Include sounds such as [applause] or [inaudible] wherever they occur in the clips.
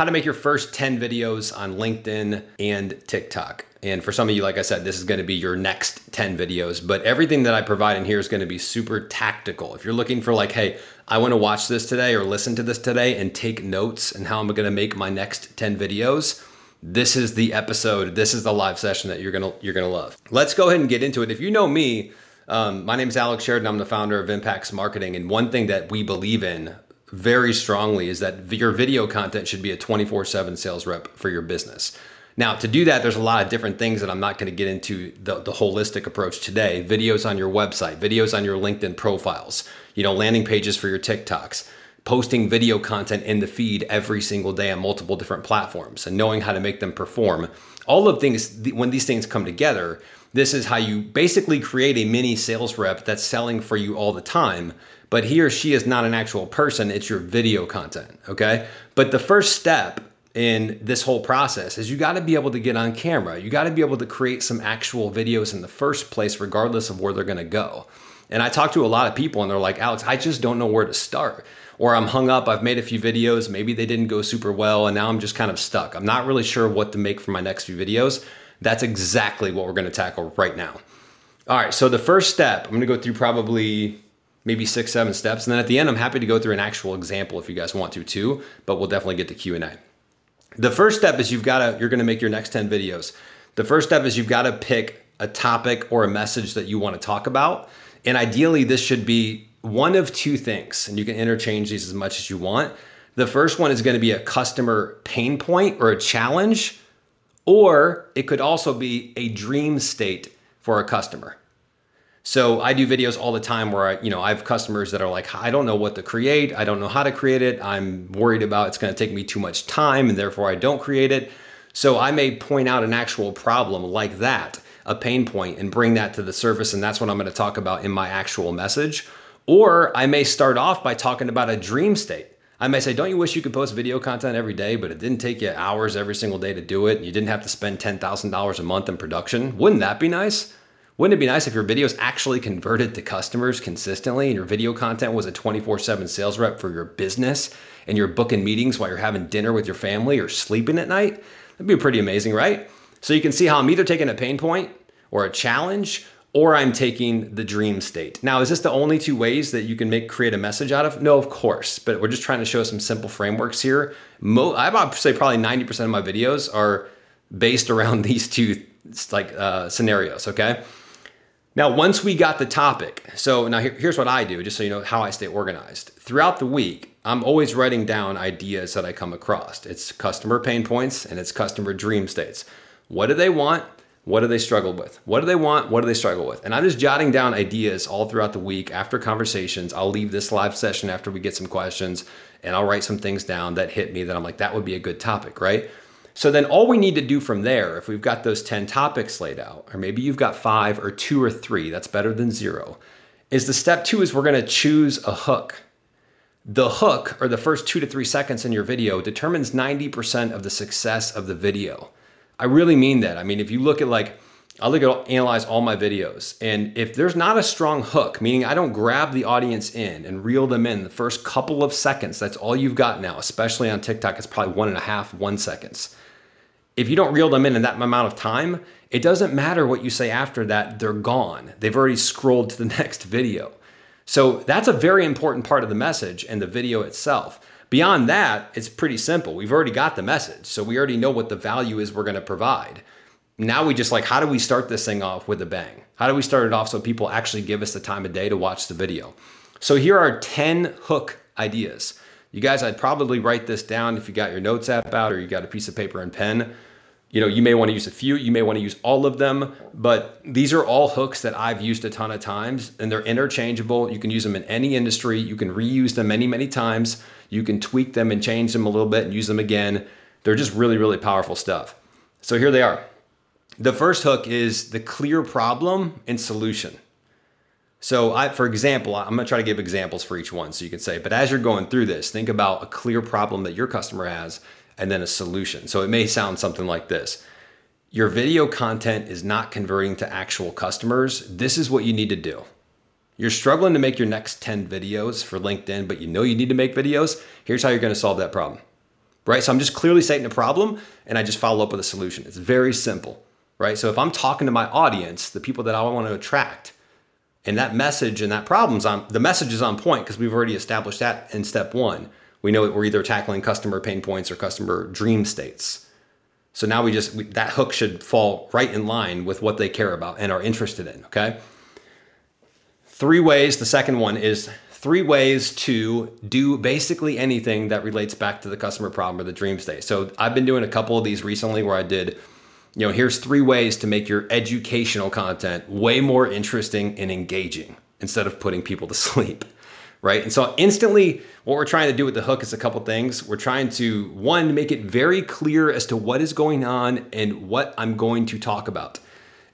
how to make your first 10 videos on LinkedIn and TikTok. And for some of you, like I said, this is going to be your next 10 videos, but everything that I provide in here is going to be super tactical. If you're looking for, like, hey, I want to watch this today or listen to this today and take notes and how I'm going to make my next 10 videos, this is the episode. This is the live session that you're gonna you're gonna love. Let's go ahead and get into it. If you know me, um, my name is Alex Sheridan. I'm the founder of Impaxs Marketing, and one thing that we believe in very strongly is that your video content should be a 24/7 sales rep for your business. Now, to do that, there's a lot of different things that I'm not going to get into the, the holistic approach today. Videos on your website, videos on your LinkedIn profiles, you know, landing pages for your TikToks, posting video content in the feed every single day on multiple different platforms, and knowing how to make them perform. All of things, when these things come together, this is how you basically create a mini sales rep that's selling for you all the time. But he or she is not an actual person, it's your video content. Okay. But the first step in this whole process is you got to be able to get on camera. You got to be able to create some actual videos in the first place, regardless of where they're going to go. And I talk to a lot of people and they're like, Alex, I just don't know where to start. Or I'm hung up, I've made a few videos, maybe they didn't go super well, and now I'm just kind of stuck. I'm not really sure what to make for my next few videos. That's exactly what we're to tackle right now. All right, so the first step, I'm to go through probably maybe six, seven steps, and then at the end, I'm happy to go through an actual example if you guys want to too. But we'll definitely get to Q and A. The first step is you've got to you're going to make your next 10 videos. The first step is you've got to pick a topic or a message that you want to talk about, and ideally, this should be one of two things, and you can interchange these as much as you want. The first one is going to be a customer pain point or a challenge or it could also be a dream state for a customer. So I do videos all the time where I, you know, I have customers that are like, I don't know what to create. I don't know how to create it. I'm worried about it's going to take me too much time and therefore I don't create it. So I may point out an actual problem like that, a pain point, and bring that to the surface. And that's what I'm going to talk about in my actual message. Or I may start off by talking about a dream state. I may say, don't you wish you could post video content every day, but it didn't take you hours every single day to do it? And you didn't have to spend $10,000 a month in production? Wouldn't that be nice? Wouldn't it be nice if your videos actually converted to customers consistently and your video content was a 24 7 sales rep for your business and you're booking meetings while you're having dinner with your family or sleeping at night? That'd be pretty amazing, right? So you can see how I'm either taking a pain point or a challenge or I'm taking the dream state. Now, is this the only two ways that you can make create a message out of? No, of course, but we're just trying to show some simple frameworks here. Mo- I would say probably 90% of my videos are based around [laughs] these two like uh, scenarios, okay? Now, once we got the topic, so now here, here's what I do, just so you know how I stay organized. Throughout the week, I'm always writing down ideas that I come across. It's customer pain points and it's customer dream states. What do they want? What do they struggle with? What do they want? What do they struggle with? And I'm just jotting down ideas all throughout the week after conversations. I'll leave this live session after we get some questions and I'll write some things down that hit me that I'm like, that would be a good topic, right? So then all we need to do from there, if we've got those 10 topics laid out, or maybe you've got five or two or three, that's better than zero, is the step two is we're gonna choose a hook. The hook, or the first two to three seconds in your video, determines 90% of the success of the video. I really mean that. I mean, if you look at like, I look at analyze all my videos, and if there's not a strong hook, meaning I don't grab the audience in and reel them in the first couple of seconds, that's all you've got now, especially on TikTok, it's probably one and a half, one seconds. If you don't reel them in in that amount of time, it doesn't matter what you say after that, they're gone. They've already scrolled to the [laughs] next video. So that's a very important part of the message and the video itself. Beyond that, it's pretty simple. We've already got the message. So we already know what the value is we're going to provide. Now we just like, how do we start this thing off with a bang? How do we start it off so people actually give us the time of day to watch the video? So here are 10 hook ideas. You guys, I'd probably write this down if you got your notes app out or you got a piece of paper and pen. You know you may want to use a few you may want to use all of them but these are all hooks that i've used a ton of times and they're interchangeable. You can use them in any industry. You can reuse them many many times. You can tweak them and change them a little bit and use them again. They're just really really powerful stuff. So here they are. The first hook is the clear problem and solution so I, for example i'm going to try to give examples for each one so you can say but as you're going through this think about a clear problem that your customer has and then a solution. So it may sound something like this Your video content is not converting to actual customers. This is what you need to do. You're struggling to make your next 10 videos for LinkedIn, but you know you need to make videos. Here's how you're going to solve that problem. right? So I'm just clearly stating a problem and I just follow up with a solution. It's very simple, right? So if I'm talking to my audience, the people that I want to attract, and that message and that problem's on the message is on point because we've already established that in step one. We know that we're either tackling customer pain points or customer dream states. So now we just we, that hook should fall right in line with what they care about and are interested in. Okay. Three ways. The second one is three ways to do basically anything that relates back to the customer problem or the dream state. So I've been doing a couple of these recently where I did, you know, here's three ways to make your educational content way more interesting and engaging instead of putting people to [laughs] sleep right? And so instantly, what we're trying to do with the hook is a couple things. We're trying to one make it very clear as to what is going on and what I'm going to talk about.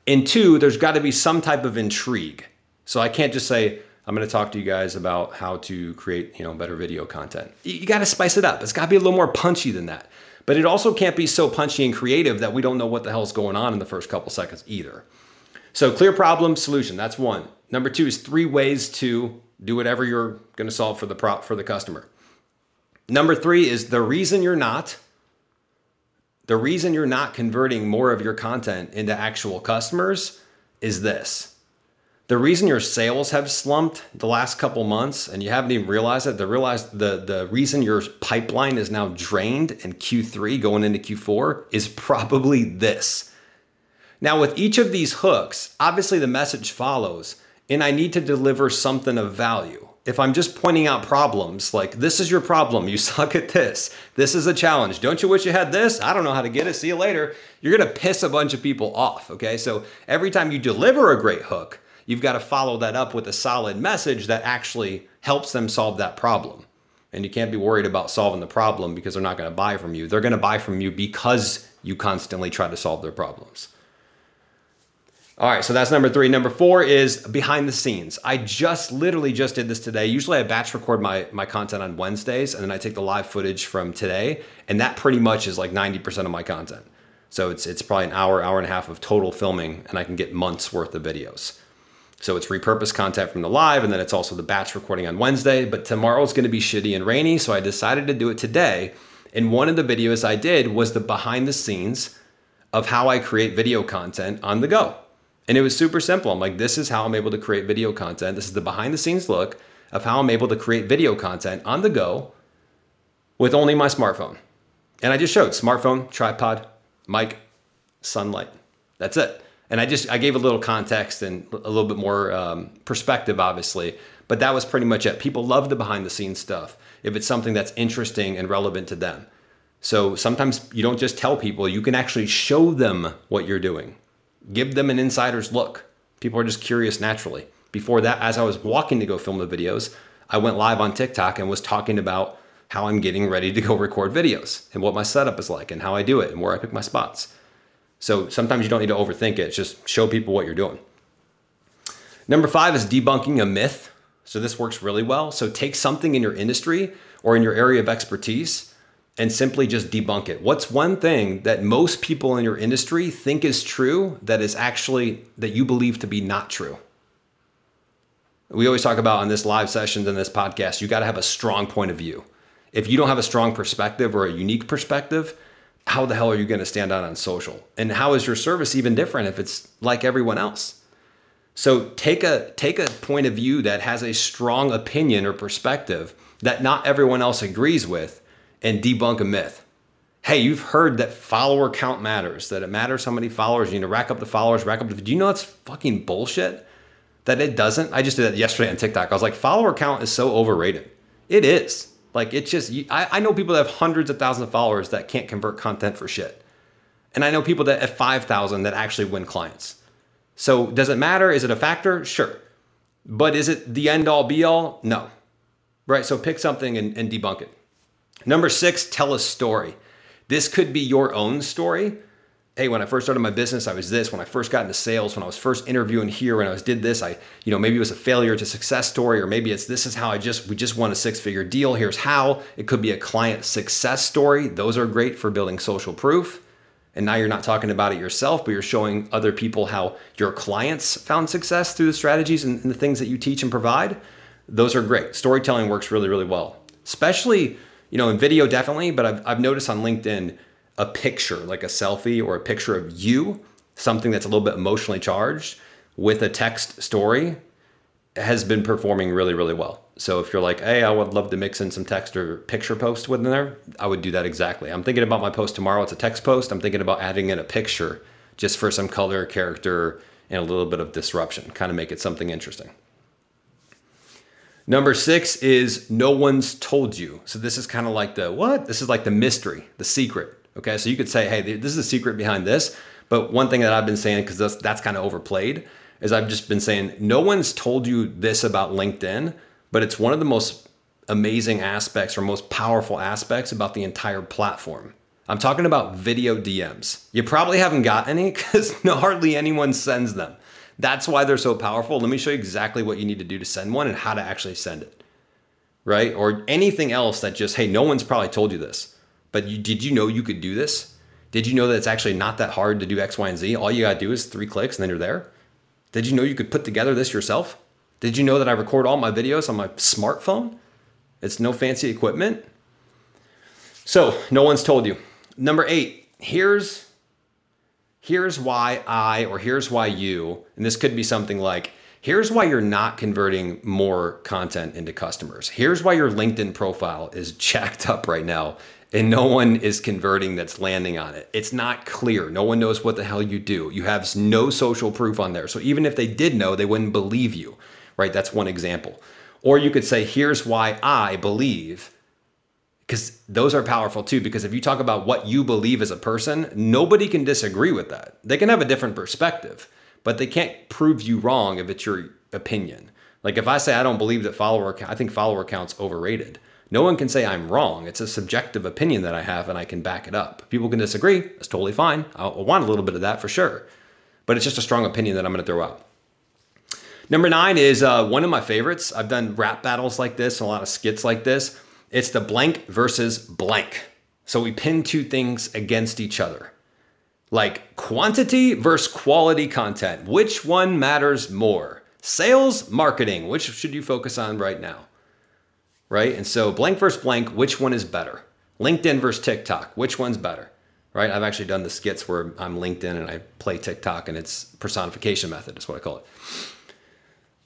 And two, there's got to be some type of intrigue. So I can't just say I'm going to talk to you guys about how to create, you know, better video content. You got to spice it up. It's got to be a little more punchy than that. But it also can't be so punchy and creative that we don't know what the hell's going on in the first couple seconds either. So clear problem, solution. That's one. Number two is three ways to do whatever you're going to solve for the prop for the customer. Number 3 is the reason you're not the reason you're not converting more of your content into actual customers is this. The reason your sales have slumped the last couple months and you haven't even realized it, the the the reason your pipeline is now drained in Q3 going into Q4 is probably this. Now with each of these hooks, obviously the message follows and I need to deliver something of value. If I'm just pointing out problems, like this is your problem, you [laughs] suck at this, this is a challenge, don't you wish you had this? I don't know how to get it, see you later. You're gonna piss a bunch of people off, okay? So every time you deliver a great hook, you've got to follow that up with a solid message that actually helps them solve that problem. And you can't be worried about solving the problem because they're not gonna buy from you. They're gonna buy from you because you constantly try to solve their problems. All right, so that's number three. Number four is behind the scenes. I just literally just did this today. Usually I batch record my, my content on Wednesdays and then I take the live footage from today. And that pretty much is like 90% of my content. So it's it's probably an hour, hour and a half of total filming, and I can get months worth of videos. So it's repurposed content from the live, and then it's also the batch recording on Wednesday. But tomorrow's gonna be shitty and rainy, so I decided to do it today. And one of the videos I did was the behind the scenes of how I create video content on the go. And it was super simple. I'm like, this is how I'm able to create video content. This is the behind the scenes look of how I'm able to create video content on the go with only my smartphone. And I just showed smartphone, tripod, mic, sunlight. That's it. And I just I gave a little context and a little bit more um, perspective, obviously. But that was pretty much it. People love the behind the scenes stuff if it's something that's interesting and relevant to them. So sometimes you don't just tell people; you can actually show them what you're doing give them an insider's look. People are just curious naturally. Before that, as I was walking to go film the videos, I went live on TikTok and was talking about how I'm getting ready to go record videos and what my setup is like and how I do it and where I pick my spots. So sometimes you don't need to overthink it, just show people what you're doing. Number five is debunking a myth. So this works really well. So take something in your industry or in your area of expertise and simply just debunk it. What's one thing that most people in your industry think is true that is actually that you believe to be not true? We always talk about on this live sessions and this podcast, you got to have a strong point of view. If you don't have a strong perspective or a unique perspective, how the hell are you going to stand out on social? And how is your service even different if it's like everyone else? So take a take a point of view that has a strong opinion or perspective that not everyone else agrees with and debunk a myth. Hey, you've heard that follower count matters, that it matters how many followers you need to rack up the followers, rack up the. Do you know that's fucking bullshit? That it doesn't? I just did that yesterday on TikTok. I was like, follower count is so overrated. It is. Like, it's just, I, I know people that have hundreds of thousands of followers that can't convert content for shit. And I know people that have 5,000 that actually win clients. So, does it matter? Is it a factor? Sure. But is it the end all be all? No. Right? So, pick something and, and debunk it. Number six, tell a story. This could be your own story. Hey, when I first started my business, I was this. When I first got into sales, when I was first interviewing here, when I was did this, I, you know, maybe it was a failure to success story, or maybe it's this is how I just we just won a six-figure deal. Here's how. It could be a client success story. Those are great for building social proof. And now you're not talking about it yourself, but you're showing other people how your clients found success through the strategies and, and the things that you teach and provide. Those are great. Storytelling works really, really well, especially You know, in video definitely, but I've, I've noticed on LinkedIn a picture, like a selfie or a picture of you, something that's a little bit emotionally charged with a text story has been performing really, really well. So if you're like, hey, I would love to mix in some text or picture post within there, I would do that exactly. I'm thinking about my post tomorrow. It's a text post. I'm thinking about adding in a picture just for some color, character, and a little bit of disruption, kind of make it something interesting. Number six is no one's told you. So this is kind of like the what? This is like the mystery, the secret. Okay, so you could say, hey, this is the secret behind this. But one thing that I've been saying, because that's, that's kind of overplayed, is I've just been saying, no one's told you this about LinkedIn, but it's one of the most amazing aspects or most powerful aspects about the entire platform. I'm talking about video DMs. You probably haven't got any because [laughs] no, hardly anyone sends them. That's why they're so powerful. Let me show you exactly what you need to do to send one and how to actually send it. Right? Or anything else that just, hey, no one's probably told you this, but you, did you know you could do this? Did you know that it's actually not that hard to do X, Y, and Z? All you got to do is three clicks and then you're there. Did you know you could put together this yourself? Did you know that I record all my videos on my smartphone? It's no fancy equipment. So, no one's told you. Number 8, here's here's why I or here's why you, and this could be something like here's why you're not converting more content into customers. Here's why your LinkedIn profile is [laughs] jacked up right now and no one is converting that's landing on it. It's not clear. No one knows what the hell you do. You have no social proof on there. So even if they did know, they wouldn't believe you, right? That's one example. Or you could say, here's why I believe because those are powerful too because if you talk about what you believe as a person nobody can disagree with that they can have a different perspective but they can't prove you wrong if it's your opinion like if i say i don't believe that follower i think follower count's overrated no one can say i'm wrong it's a subjective opinion that i have and i can back it up people can disagree that's totally fine i want a little bit of that for sure but it's just a strong opinion that i'm going to throw out number nine is uh, one of my favorites i've done rap battles like this a lot of skits like this it's the blank versus blank. So we pin two things against each other. Like quantity versus quality content. Which one matters more? Sales, marketing. Which should you focus on right now? Right? And so blank versus blank, which one is better? LinkedIn versus TikTok. Which one's better? Right? I've actually done the skits where I'm LinkedIn and I play TikTok and it's personification method is what I call it.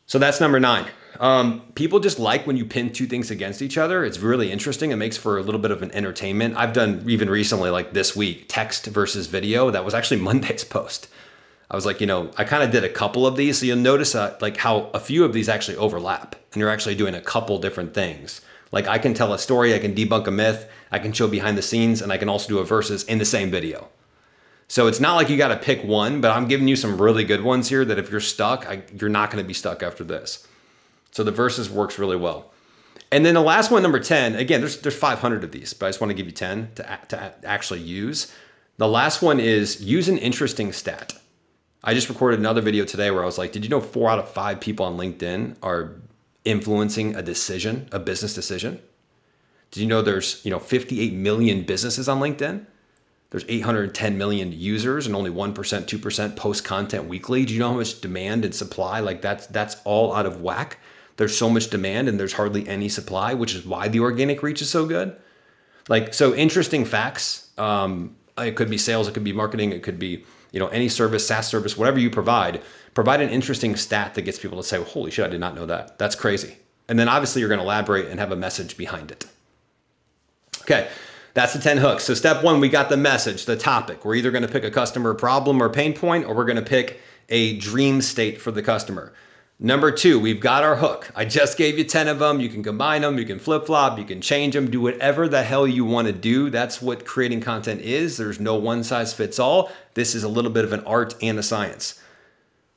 So that's number nine. Um, people just like when you pin two things against each other. It's really interesting. It makes for a little bit of an entertainment. I've done even recently, like this week, text versus video. That was actually [laughs] Monday's post. I was like, you know, I kind of did a couple of these. So you'll notice uh, like how a few of these actually overlap and you're actually doing a couple different things. Like I can tell a story, I can debunk a myth, I can show behind the scenes, and I can also do a versus in the same video. So it's not like you got to pick one, but I'm giving you some really good ones here that if you're stuck, I, you're not going to be stuck after this. So the verses works really well. And then the last one, number 10, again, there's, there's 500 of these, but I just want to give you 10 to, to actually use. The last one is use an interesting stat. I just recorded another video today where I was like, did you know four out of five people on LinkedIn are influencing a decision, a business decision? Did you know there's, you know, 58 million businesses on LinkedIn? There's 810 million users and only 1%, 2% post content weekly. Do you know how much demand and supply? Like that's that's all out of whack. There's so much demand and there's hardly any supply, which is why the organic reach is so good. Like so interesting facts. Um, it could be sales, it could be marketing, it could be, you know, any service, SaaS service, whatever you provide, provide an interesting stat that gets people to say, holy shit, I did not know that. That's crazy. And then obviously you're going to elaborate and have a message behind it. Okay. That's the 10 hooks. So, step one, we got the message, the topic. We're either going to pick a customer problem or pain point, or we're going to pick a dream state for the customer. Number two, we've got our hook. I just gave you 10 of them. You can combine them, you can flip flop, you can change them, do whatever the hell you want to do. That's what creating content is. There's no one size fits all. This is a little bit of an art and a science.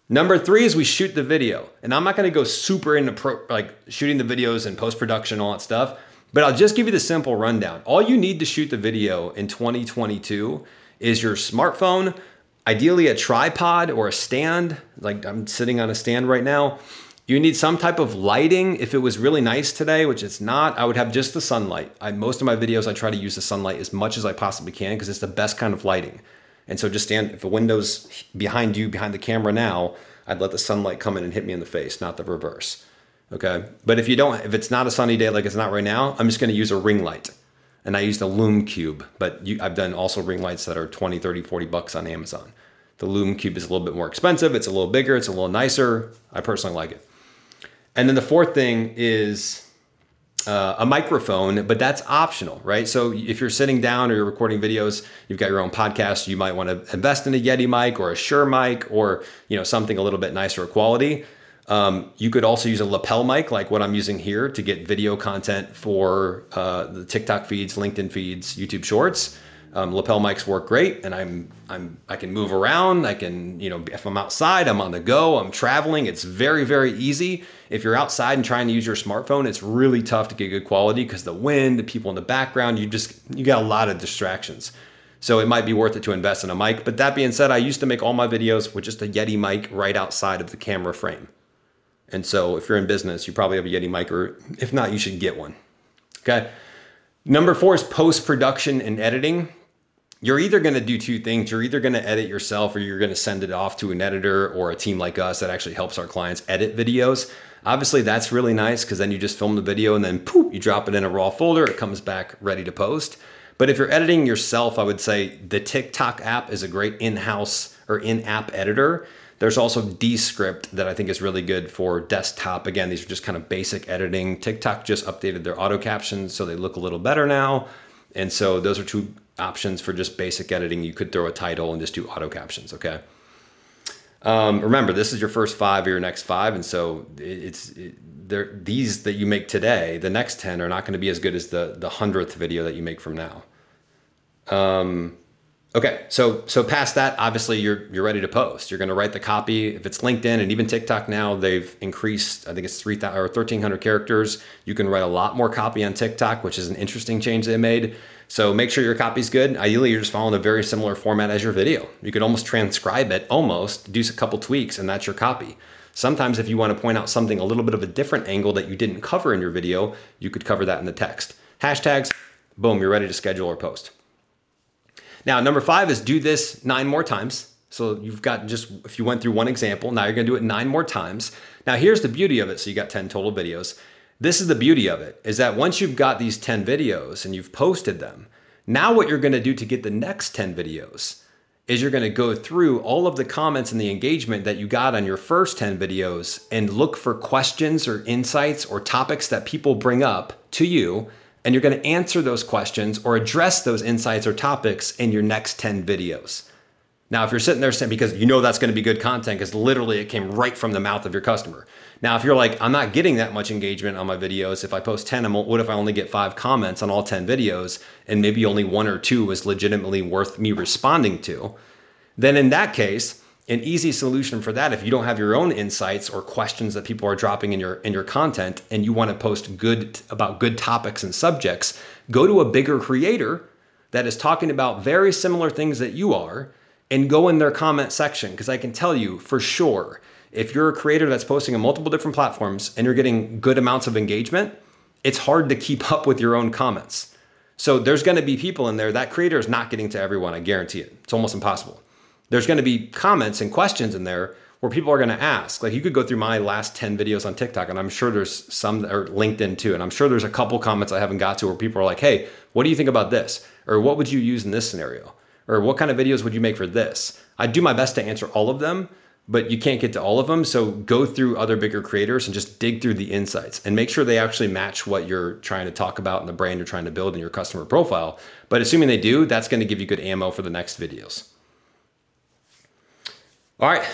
Number three is we shoot the video. And I'm not going to go super into pro, like shooting the videos and post production, all that stuff. But I'll just give you the simple rundown. All you need to shoot the video in 2022 is your smartphone, ideally a tripod or a stand. Like I'm sitting on a stand right now. You need some type of lighting. If it was really nice today, which it's not, I would have just the sunlight. I, most of my videos, I try to use the sunlight as much as I possibly can because it's the best kind of lighting. And so just stand, if the window's behind you, behind the camera now, I'd let the sunlight come in and hit me in the face, not the reverse. Okay. But if you don't, if it's not a sunny day like it's not right now, I'm just going to use a ring light. And I used a Lume Cube, but you, I've done also ring lights that are 20, 30, 40 bucks on Amazon. The Lume Cube is a little bit more expensive. It's a little bigger. It's a little nicer. I personally like it. And then the fourth thing is uh, a microphone, but that's optional, right? So if you're sitting down or you're recording videos, you've got your own podcast, you might want to invest in a Yeti mic or a Shure mic or you know something a little bit nicer quality. Um, you could also use a lapel mic like what I'm using here to get video content for uh, the TikTok feeds, LinkedIn feeds, YouTube Shorts. Um, lapel mics work great, and I'm I'm I can move around. I can you know if I'm outside, I'm on the go. I'm traveling. It's very very easy. If you're outside and trying to use your smartphone, it's really tough to get good quality because the wind, the people in the background, you just you got a lot of distractions. So it might be worth it to invest in a mic. But that being said, I used to make all my videos with just a Yeti mic right outside of the camera frame. And so if you're in business, you probably have a Yeti mic, or if not, you should get one. Okay. Number four is post production and editing you're either going to do two things. You're either going to edit yourself or you're going to send it off to an editor or a team like us that actually helps our clients edit videos. Obviously, that's really nice because then you just film the video and then poof, you drop it in a raw folder. It comes back ready to post. But if you're editing yourself, I would say the TikTok app is a great in house or in app editor. There's also Descript that I think is really good for desktop. Again, these are just kind of basic editing. TikTok just updated their auto captions so they look a little better now. And so those are two options for just basic editing. You could throw a title and just do auto captions. Okay. Um, remember, this is your first five or your next five, and so it's it. These that you make today, the next ten are not going to be as good as the the hundredth video that you make from now. Um, okay, so so past that, obviously you're you're ready to post. You're going to write the copy. If it's LinkedIn and even TikTok now, they've increased. I think it's three thousand or thirteen hundred characters. You can write a lot more copy on TikTok, which is an interesting change they made. So make sure your copy's good. Ideally, you're just following a very similar format as your video. You could almost transcribe it, almost, do a couple tweaks, and that's your copy. Sometimes, if you want to point out something a little bit of a different angle that you didn't cover in your video, you could cover that in the text. Hashtags, boom, you're ready to schedule or post. Now, number five is do this nine more times. So you've got just, if you went through one example, now you're gonna do it nine more times. Now, here's the beauty of it. So you got 10 total videos. This is the beauty of it is that once you've got these 10 videos and you've posted them, now what you're to do to get the next 10 videos is you're going to go through all of the comments and the engagement that you got on your first 10 videos and look for questions or insights or topics that people bring up to you and you're going to answer those questions or address those insights or topics in your next 10 videos. Now, if you're sitting there saying, because you know that's going to be good content, because literally it came right from the mouth of your customer. Now, if you're like, I'm not getting that much engagement on my videos, if I post 10, what if I only get five comments on all 10 videos and maybe only one or two was legitimately worth me responding to? Then in that case, an easy solution for that, if you don't have your own insights or questions that people are dropping in your in your content and you want to post good about good topics and subjects, go to a bigger creator that is talking about very similar things that you are and go in their comment section because I can tell you for sure if you're a creator that's posting on multiple different platforms and you're getting good amounts of engagement, it's hard to keep [laughs] up with your own comments. So there's going to be people in there that creator is not getting to everyone, I guarantee it. It's almost impossible. There's going to be comments and questions in there where people are going to ask. Like you could go through my last 10 videos on TikTok and I'm sure there's some or LinkedIn too and I'm sure there's a couple comments I haven't got to where people are like, "Hey, what do you think about this?" or "What would you use in this scenario?" or what kind of videos would you make for this? I do my best to answer all of them, but you can't get to all of them. So go through other bigger creators and just dig through the insights and make sure they actually match what you're trying to talk about and the brand you're trying to build in your customer profile. But assuming they do, that's going to give you good ammo for the next videos. All right.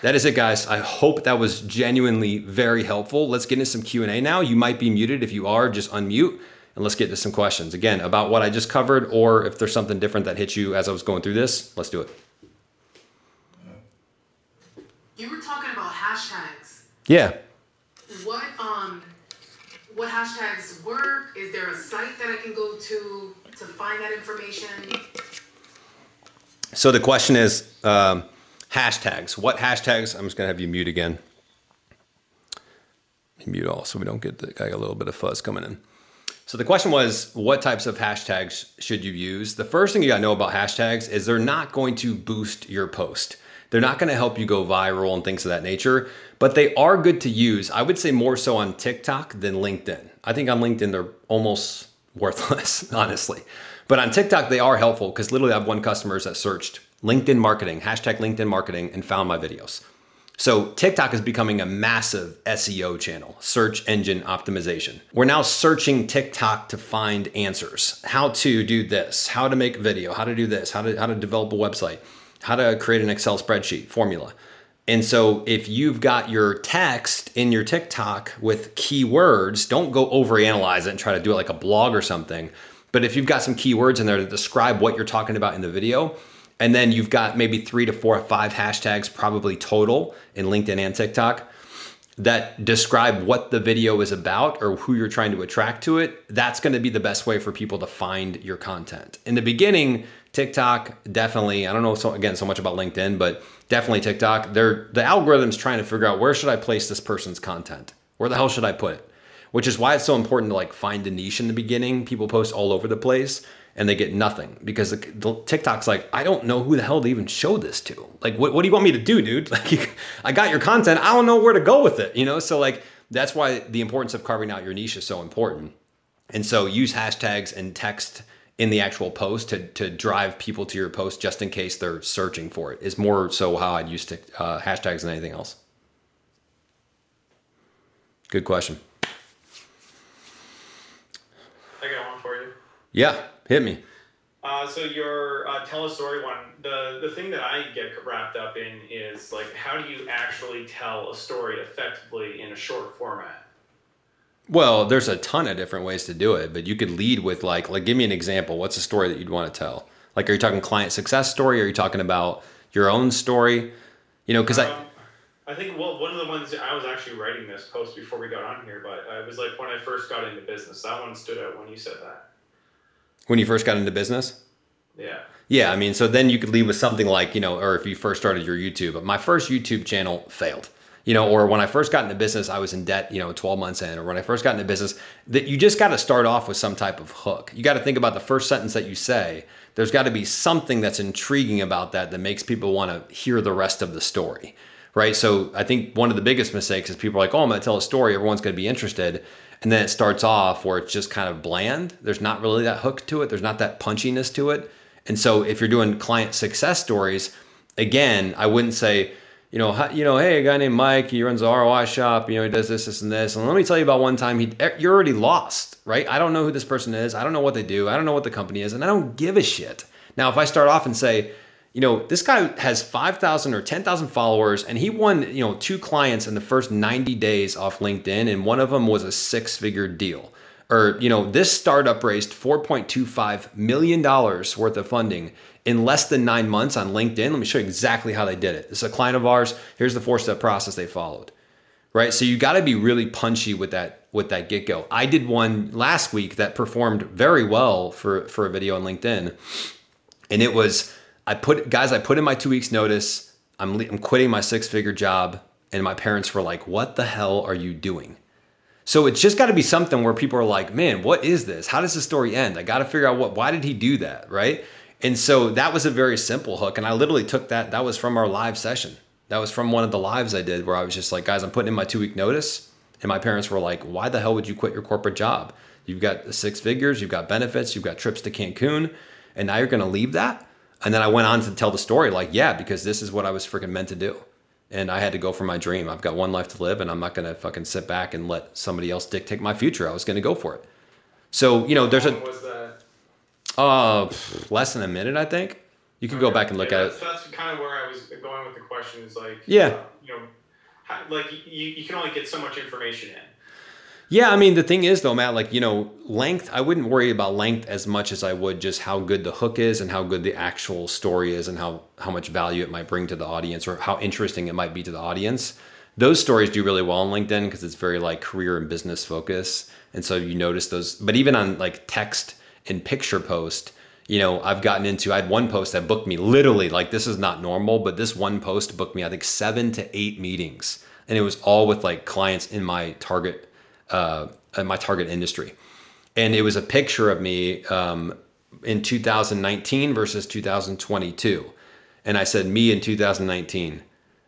That is it guys. I hope that was genuinely very helpful. Let's get into some Q&A now. You might be muted. If you are, just unmute and let's get to some questions. Again, about what I just covered, or if there's something different that hit you as I was going through this, let's do it. You were talking about hashtags. Yeah. What um what hashtags work? Is there a site that I can go to to find that information? So the question is um, hashtags. What hashtags? I'm just gonna have you mute again. Mute all so we don't get the, got a little bit of fuzz coming in. So the question was, what types of hashtags should you use? The first thing you gotta know about hashtags is they're not going to boost your post. They're not gonna help you go viral and things of that nature, but they are good to use. I would say more so on TikTok than LinkedIn. I think on LinkedIn they're almost worthless, [laughs] honestly. But on TikTok, they are helpful because literally I have one customer that searched LinkedIn marketing, hashtag LinkedIn marketing, and found my videos. So TikTok is becoming a massive SEO channel, search engine optimization. We're now searching TikTok to find answers. How to do this, how to make video, how to do this, how to how to develop a website, how to create an Excel spreadsheet formula. And so if you've got your text in your TikTok with keywords, don't go overanalyze it and try to do it like a blog or something. But if you've got some keywords in there to describe what you're talking about in the video, and then you've got maybe three to four or five hashtags, probably total in LinkedIn and TikTok, that describe what the video is about or who you're trying to attract to it. That's going to be the best way for people to find your content. In the beginning, TikTok definitely, I don't know so again so much about LinkedIn, but definitely TikTok, they're the algorithm's trying to figure out where should I place this person's content? Where the hell should I put it? Which is why it's so important to like find a niche in the beginning. People post all over the place and they get nothing because the, the, TikTok's like, I don't know who the hell to even show this to. Like, what, what do you want me to do, dude? [laughs] Like, I got your content. I don't know where to go with it, you know? So, like, that's why the importance of carving out your niche is so important. And so, use hashtags and text in the actual post to, to drive people to your post just in case they're searching for it, is more so how I'd use uh, hashtags than anything else. Good question. I got one for you. Yeah. Hit me. Uh, so your uh, tell a story one, the the thing that I get wrapped up in is like how do you actually tell a story effectively in a short format? Well, there's a ton of different ways to do it, but you could lead with like like give me an example. What's a story that you'd want to tell? Like, are you talking client success story? Or are you talking about your own story? You know, because um, I. I think well, one of the ones I was actually writing this post before we got on here, but it was like when I first got into business. That one stood out when you said that. When you first got into business? Yeah. Yeah, I mean, so then you could leave with something like, you know, or if you first started your YouTube, but my first YouTube channel failed. You know, or when I first got into business, I was in debt, you know, 12 months in, or when I first got into business, that you just got to start off with some type of hook. You got to think about the first sentence that you say. There's got to be something that's intriguing about that that makes people want to hear the rest of the story right? So I think one of the biggest mistakes is people are like, oh, I'm going to tell a story. Everyone's going to be interested. And then it starts off where it's just kind of bland. There's not really that hook to it. There's not that punchiness to it. And so if you're doing client success stories, again, I wouldn't say, you know, you know, hey, a guy named Mike, he runs a ROI shop, you know, he does this, this, and this. And let me tell you about one time he, er, you're already lost, right? I don't know who this person is. I don't know what they do. I don't know what the company is, and I don't give a shit. Now, if I start off and say, you know, this guy has 5,000 or 10,000 followers and he won, you know, two clients in the first 90 days off LinkedIn and one of them was a six-figure deal. Or, you know, this startup raised $4.25 million worth of funding in less than nine months on LinkedIn. Let me show you exactly how they did it. This is a client of ours. Here's the four-step process they followed. Right? So you got to be really punchy with that with that get-go. I did one last week that performed very well for for a video on LinkedIn. And it was I put guys, I put in my two weeks notice. I'm I'm quitting my six figure job, and my parents were like, "What the hell are you doing?" So it's just got to be something where people are like, "Man, what is this? How does the story end?" I got to figure out what. Why did he do that, right? And so that was a very simple hook, and I literally took that. That was from our live session. That was from one of the lives I did where I was just like, "Guys, I'm putting in my two week notice," and my parents were like, "Why the hell would you quit your corporate job? You've got six figures, you've got benefits, you've got trips to Cancun, and now you're going to leave that." And then I went on to tell the story like, yeah, because this is what I was freaking meant to do. And I had to go for my dream. I've got one life to live and I'm not going to fucking sit back and let somebody else dictate my future. I was going to go for it. So, you know, there's a. was? Uh, less than a minute, I think. You can okay. go back and look yeah, at it. That's kind of where I was going with the question. Is like, yeah, uh, you know, how, like you, you can only get so much information in. Yeah, I mean the thing is though, Matt, like you know, length. I wouldn't worry about length as much as I would just how good the hook is and how good the actual story is and how how much value it might bring to the audience or how interesting it might be to the audience. Those stories do really well on LinkedIn because it's very like career and business focus, and so you notice those. But even on like text and picture post, you know, I've gotten into. I had one post that booked me literally like this is not normal, but this one post booked me I think seven to eight meetings, and it was all with like clients in my target uh, my target industry. And it was a picture of me um, in 2019 versus 2022. And I said, me in 2019.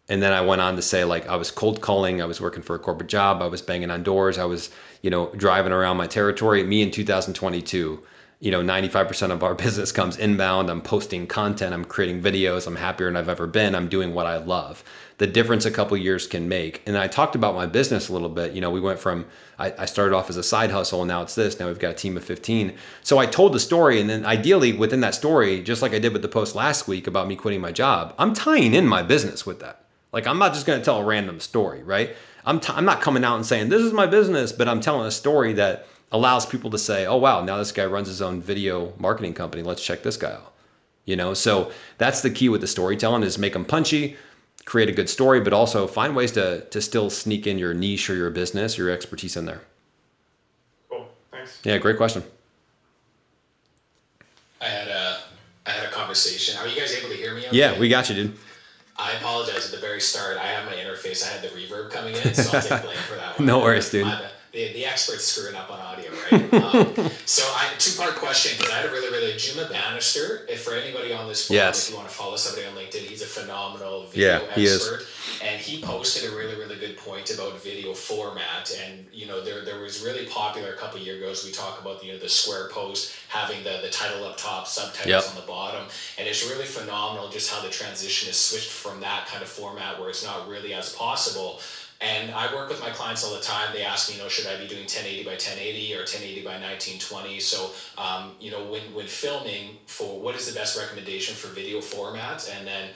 And then I went on to say like I was cold calling, I was working for a corporate job, I was banging on doors, I was, you know, driving around my territory. Me in 2022, you know, 95% of our [laughs] business comes inbound. I'm posting content, I'm creating videos, I'm happier than I've ever been. I'm doing what I love. The difference a couple years can make. And I talked about my business a little bit. You know, we went from I, I started off as a side hustle and now it's this. Now we've got a team of 15. So I told the story and then ideally within that story, just like I did with the post last week about me quitting my job, I'm tying in my business with that. Like I'm not just going to tell a random story, right? I'm t- I'm not coming out and saying this is my business, but I'm telling a story that allows people to say, "Oh wow, now this guy runs his own video marketing company. Let's check this guy out." You know, so that's the key with the storytelling is make them punchy, create a good story, but also find ways to to still sneak in your niche or your business, your expertise in there. Cool. Thanks. Yeah, great question. I had a I had a conversation. Are you guys able to hear me? Okay? Yeah, we got you, dude. I apologize at the very start. I have my interface. I had the reverb coming in, so I'll take blame for that [laughs] one. No worries, dude. The, the expert's screwing up on audio, right? [laughs] Um, so I two part question because I had a really really Juma Bannister. If for anybody on this forum, Yes. if you want to follow somebody on LinkedIn, he's a phenomenal video Yeah, he expert, and he posted a really really good point about video format. And you know there there was really popular a couple years ago. As We talk about the you know, the square post having the the title up top, subtitles Yep. on the bottom, and it's really phenomenal just how the transition is switched from that kind of format where it's not really as possible. And I work with my clients all the time. They ask me, you know, should I be doing 1080 by 1080 or 1080 by 1920? So, um, you know, when, when filming for what is the best recommendation for video format? And then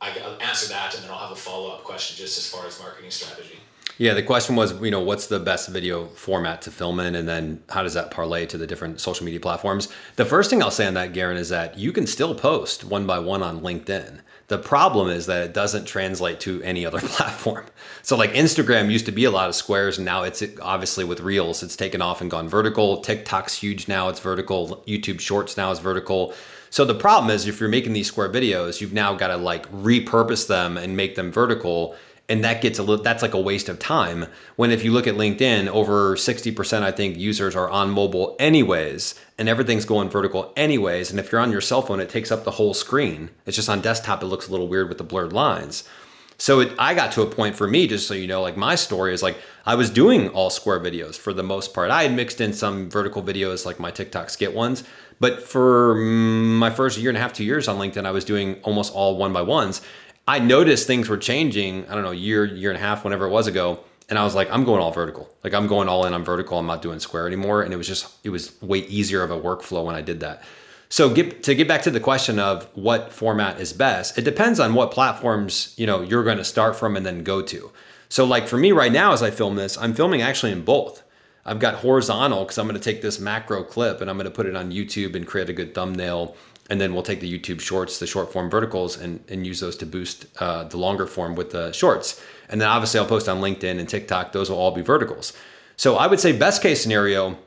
I, answer that and then I'll have a follow up question just as far as marketing strategy. Yeah, the question was, you know, what's the best video format to film in, and then how does that parlay to the different social media platforms? The first thing I'll say on that, Garen, is that you can still post one by one on LinkedIn. The problem is that it doesn't translate to any other [laughs] platform. So, like Instagram used to be a lot of squares, and now it's obviously with Reels, it's taken off and gone vertical. TikTok's huge now; it's vertical. YouTube Shorts now is vertical. So the problem is, if you're making these square videos, you've now got to like repurpose them and make them vertical and that gets a little that's like a waste of time. When if you look at linkedin over 60% i think users are on mobile anyways and everything's going vertical anyways and if you're on your cell phone it takes up the whole screen. It's just on desktop it looks a little weird with the blurred lines. So it, i got to a point for me just so you know like my story is like i was doing all square videos for the most part. I had mixed in some vertical videos like my tiktok skit ones but for mm, my first year and a half two years on linkedin i was doing almost all one by ones I noticed things were changing, I don't know, year, year and a half, whenever it was ago. And I was like, I'm going all vertical. Like I'm going all in on vertical. I'm not doing square anymore. And it was just, it was way easier of a workflow when I did that. So get, to get back to the question of what format is best, it depends on what platforms, you know, you're going to start from and then go to. So like for me right now, as I film this, I'm filming actually in both. I've got horizontal because I'm going to take this macro clip and I'm going to put it on YouTube and create a good thumbnail and then we'll take the YouTube shorts, the short form verticals, and, and use those to boost uh, the longer form with the shorts. And then obviously I'll post on LinkedIn and TikTok. Those will all be verticals. So I would say best case scenario,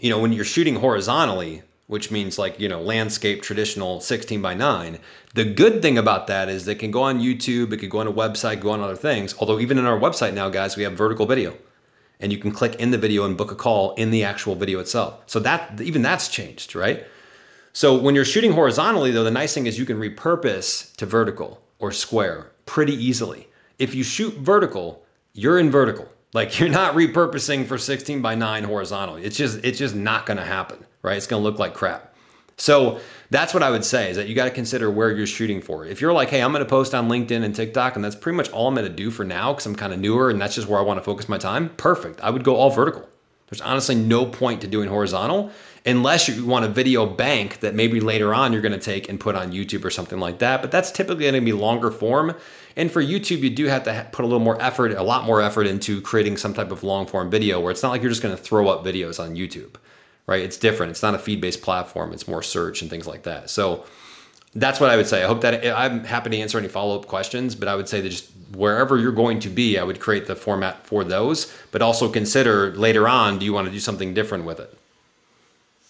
you know, when you're shooting horizontally, which means like you know landscape traditional 16 by 9 the good thing about that is they can go on youtube it can go on a website go on other things although even in our website now guys we have vertical video and you can click in the video and book a call in the actual video itself so that even that's changed right so when you're shooting horizontally, though, the nice thing is you can repurpose to vertical or square pretty easily. If you shoot vertical, you're in vertical. Like [laughs] you're not repurposing for 16 by 9 horizontal. It's just it's just not going to happen, right? It's going to look like crap. So that's what I would say is that you got to consider where you're shooting for. If you're like, hey, I'm going to post on LinkedIn and TikTok, and that's pretty much all I'm going to do for now because I'm kind of newer and that's just where I want to focus my time, perfect. I would go all vertical. There's honestly no point to doing horizontal unless you want a video bank that maybe later on you're going to take and put on YouTube or something like that. But that's typically going to be longer form. And for YouTube, you do have to put a little more effort, a lot more effort into creating some type of long form video where it's not like you're just going to throw up videos on YouTube, right? It's different. It's not a feed based platform, it's more search and things like that. So that's what I would say. I hope that I'm happy to answer any follow up questions, but I would say that just wherever you're going to be, I would create the format for those, but also consider later on, do you want to do something different with it?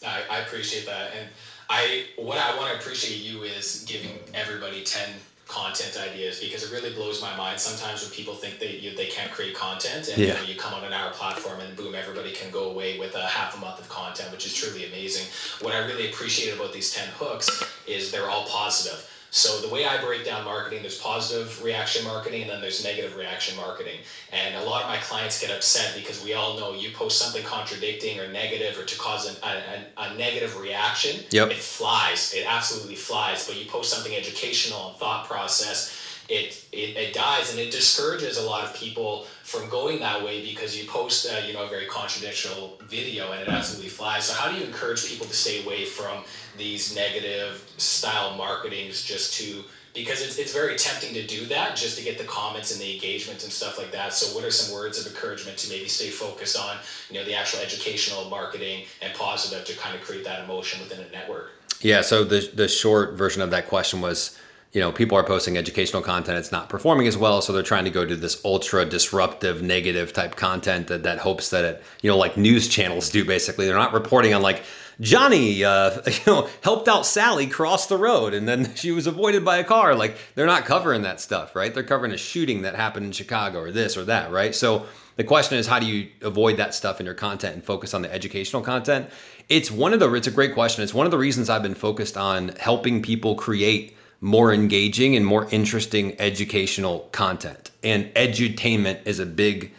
I, I appreciate that. And I what I want to appreciate you is giving everybody 10 content ideas because it really blows my mind sometimes when people think they you, they can't create content and Yeah. you, know, you come on an hour platform and boom everybody can go away with a half a month of content which is truly amazing what i really appreciate about these 10 hooks is they're all positive So the way I break down marketing, there's positive reaction marketing and then there's negative reaction marketing. And a lot of my clients get upset because we all know you post something contradicting or negative or to cause an, a, a, a negative reaction, Yep. it flies. It absolutely flies. But you post something educational and thought process, it, it, it dies and it discourages a lot of people from going that way because you post uh, you know a very contradictional video and it absolutely flies so how do you encourage people to stay away from these negative style marketings just to because it's, it's very tempting to do that just to get the comments and the engagement and stuff like that so what are some words of encouragement to maybe stay focused on you know the actual educational marketing and positive to kind of create that emotion within a network Yeah. So the the short version of that question was, you know, people are posting educational content. It's not performing as well, so they're trying to go to this ultra disruptive, negative type content that that hopes that it, you know, like news channels do. Basically, they're not reporting on like Johnny, uh, [laughs] you know, helped out Sally cross the road and then [laughs] she was avoided by a car. Like they're not covering that stuff, right? They're covering a shooting that happened in Chicago or this or that, right? So the question is, how do you avoid that stuff in your content and focus on the educational content? It's one of the, it's a great question. It's one of the reasons I've been focused on helping people create more engaging and more interesting educational content. And edutainment is a big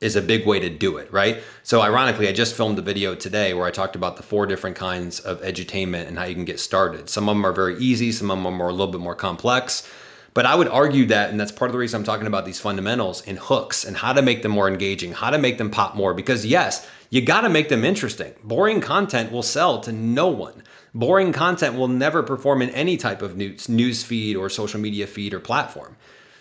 is a big way to do it, right? So ironically, I just filmed a video today where I talked about the four different kinds of edutainment and how you can get started. Some of them are very easy, some of them are a little bit more complex. But I would argue that, and that's part of the reason I'm talking about these fundamentals and hooks and how to make them more engaging, how to make them pop more. Because yes, you got to make them interesting. Boring content will sell to no one. Boring content will never perform in any type of news, news feed or social media feed or platform.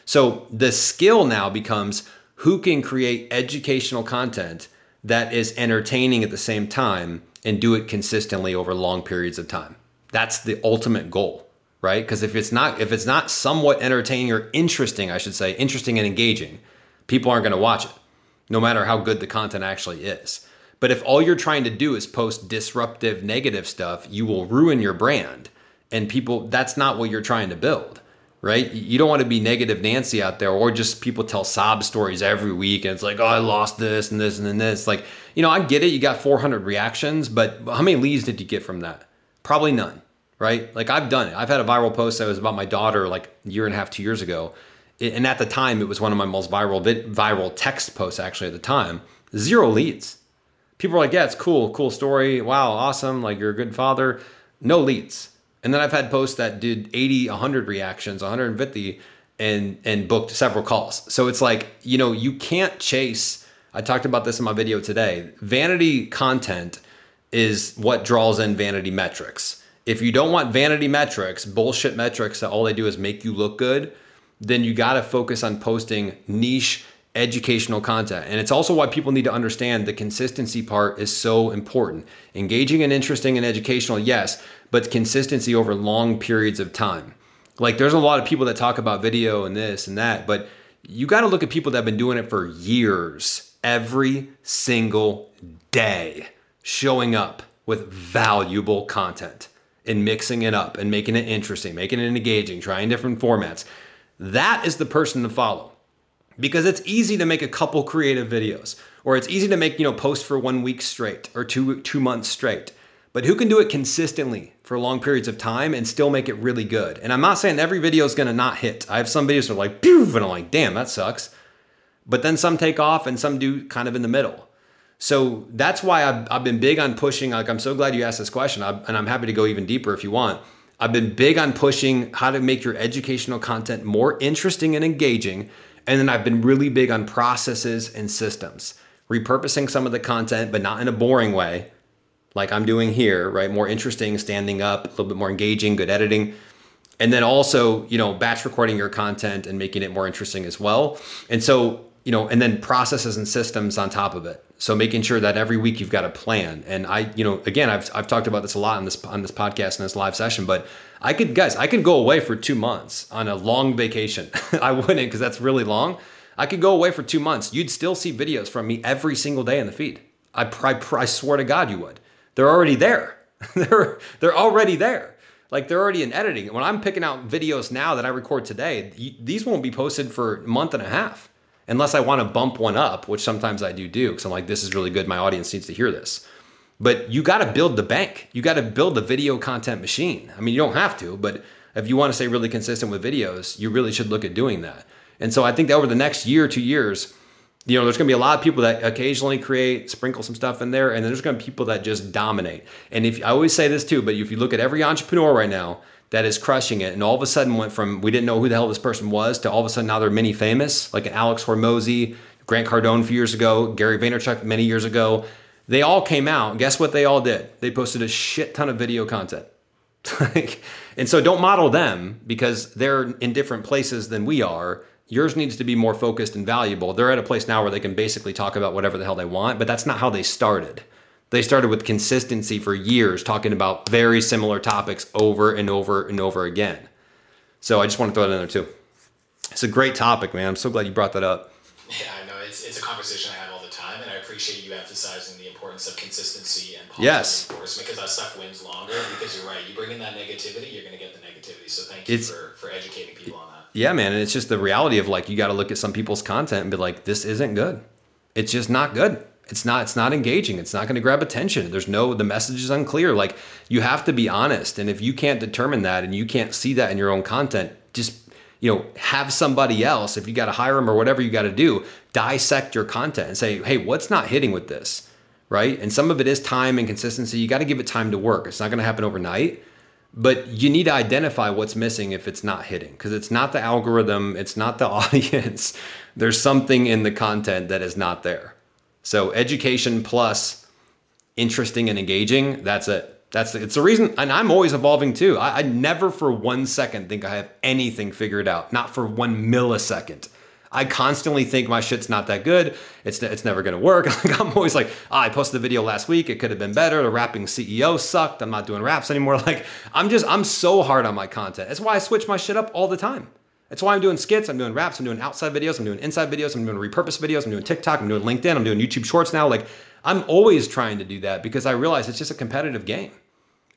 So the skill now becomes who can create educational content that is entertaining at the same time and do it consistently over long periods of time. That's the ultimate goal, right? Because if it's not if it's not somewhat entertaining or interesting, I should say, interesting and engaging, people aren't going to watch it, no matter how good the content actually is. But if all you're trying to do is post disruptive negative stuff, you will ruin your brand. And people that's not what you're trying to build right? You don't want to be negative Nancy out there or just people tell sob stories every week and it's like, oh, I lost this and this and then this. Like, you know, I get it. You got 400 reactions, but how many leads did you get from that? Probably none, right? Like, I've done it. I've had a viral post that was about my daughter like a year and a half, two years ago. And at the time, it was one of my most viral, viral text posts actually at the time. Zero leads. People are like, yeah, it's cool, cool story. Wow, awesome. Like, you're a good father. No leads and then I've had posts that did 80, 100 reactions, 150 and and booked several calls. So it's like, you know, you can't chase I talked about this in my video today. Vanity content is what draws in vanity metrics. If you don't want vanity metrics, bullshit metrics that all they do is make you look good, then you got to focus on posting niche educational content. And it's also why people need to understand the consistency part is so important. Engaging and interesting and educational, yes, but consistency over long periods of time. Like there's a lot of people that talk about video and this and that, but you got to look at people that have been doing it for years, every single day, showing up with valuable content and mixing it up and making it interesting, making it engaging, trying different formats. That is the person to follow because it's easy to make a couple creative videos or it's easy to make, you know, post for 1 week straight or 2 2 months straight. But who can do it consistently for long periods of time and still make it really good? And I'm not saying every video is going to not hit. I have some videos that are like, Pew! and I'm like, damn, that sucks. But then some take off and some do kind of in the middle. So that's why I've, I've been big on pushing. Like, I'm so glad you asked this question, I, and I'm happy to go even deeper if you want. I've been big on pushing how to make your educational content more interesting and engaging. And then I've been really big on processes and systems, repurposing some of the content, but not in a boring way like I'm doing here, right? More interesting, standing up, a little bit more engaging, good editing. And then also, you know, batch recording your content and making it more interesting as well. And so, you know, and then processes and systems on top of it. So making sure that every week you've got a plan. And I, you know, again, I've, I've talked about this a lot on this on this podcast and this live session, but I could guys, I could go away for two months on a long vacation. [laughs] I wouldn't because that's really long. I could go away for two months. You'd still see videos from me every single day in the feed. I, I, I swear to God, you would. They're already there. [laughs] they're they're already there. Like they're already in editing. When I'm picking out videos now that I record today, these won't be posted for a month and a half unless I want to bump one up, which sometimes I do do because I'm like, this is really good. My audience needs to hear this. But you got to build the bank. You got to build the video content machine. I mean, you don't have to, but If you want to stay really consistent with videos, you really should look at doing that. And so I think that over the next year, two years, you know, there's going to be a lot of people that occasionally create, sprinkle some stuff in there, and then there's going to be people that just dominate. And if I always say this too, but if you look at every entrepreneur right now that is crushing it, and all of a sudden went from we didn't know who the hell this person was to all of a sudden now they're mini famous, like Alex Hormozi, Grant Cardone a few years ago, Gary Vaynerchuk many years ago. They all came out. Guess what they all did? They posted a shit ton of video content. [laughs] and so don't model them because they're in different places than we are Yours needs to be more focused and valuable. They're at a place now where they can basically talk about whatever the hell they want, but that's not how they started. They started with consistency for years, talking about very similar topics over and over and over again. So I just want to throw that in there too. It's a great topic, man. I'm so glad you brought that up. Yeah, I know. It's, it's a conversation I have all the time, and I appreciate you emphasizing the importance of consistency and positive yes. reinforcement because that stuff wins longer. Because you're right, you bring in that negativity, you're going to get the negativity. So thank you for, for educating people on that. Yeah, man. And it's just the reality of like, you got to look at some people's content and be like, this isn't good. It's just not good. It's not, it's not engaging. It's not going to grab attention. There's no, the message is unclear. Like you have to be honest. And if you can't determine that and you can't see that in your own content, just, you know, have somebody else, if you got to hire them or whatever you got to do, dissect your content and say, hey, what's not hitting with this? Right. And some of it is time and consistency. You got to give it time to work. It's not going to happen overnight but you need to identify what's missing if it's not hitting because it's not the algorithm it's not the [laughs] audience there's something in the content that is not there so education plus interesting and engaging that's it that's it's the reason and i'm always evolving too I, I never for one second think i have anything figured out not for one millisecond I constantly think my shit's not that good. It's it's never gonna work. [laughs] I'm always like, oh, I posted a video last week. It could have been better. The rapping CEO sucked. I'm not doing raps anymore. [laughs] Like I'm just I'm so hard on my content. That's why I switch my shit up all the time. That's why I'm doing skits, I'm doing raps, I'm doing outside videos, I'm doing inside videos, I'm doing repurposed videos, I'm doing TikTok, I'm doing LinkedIn, I'm doing YouTube Shorts now. Like I'm always trying to do that because I realize it's just a competitive game.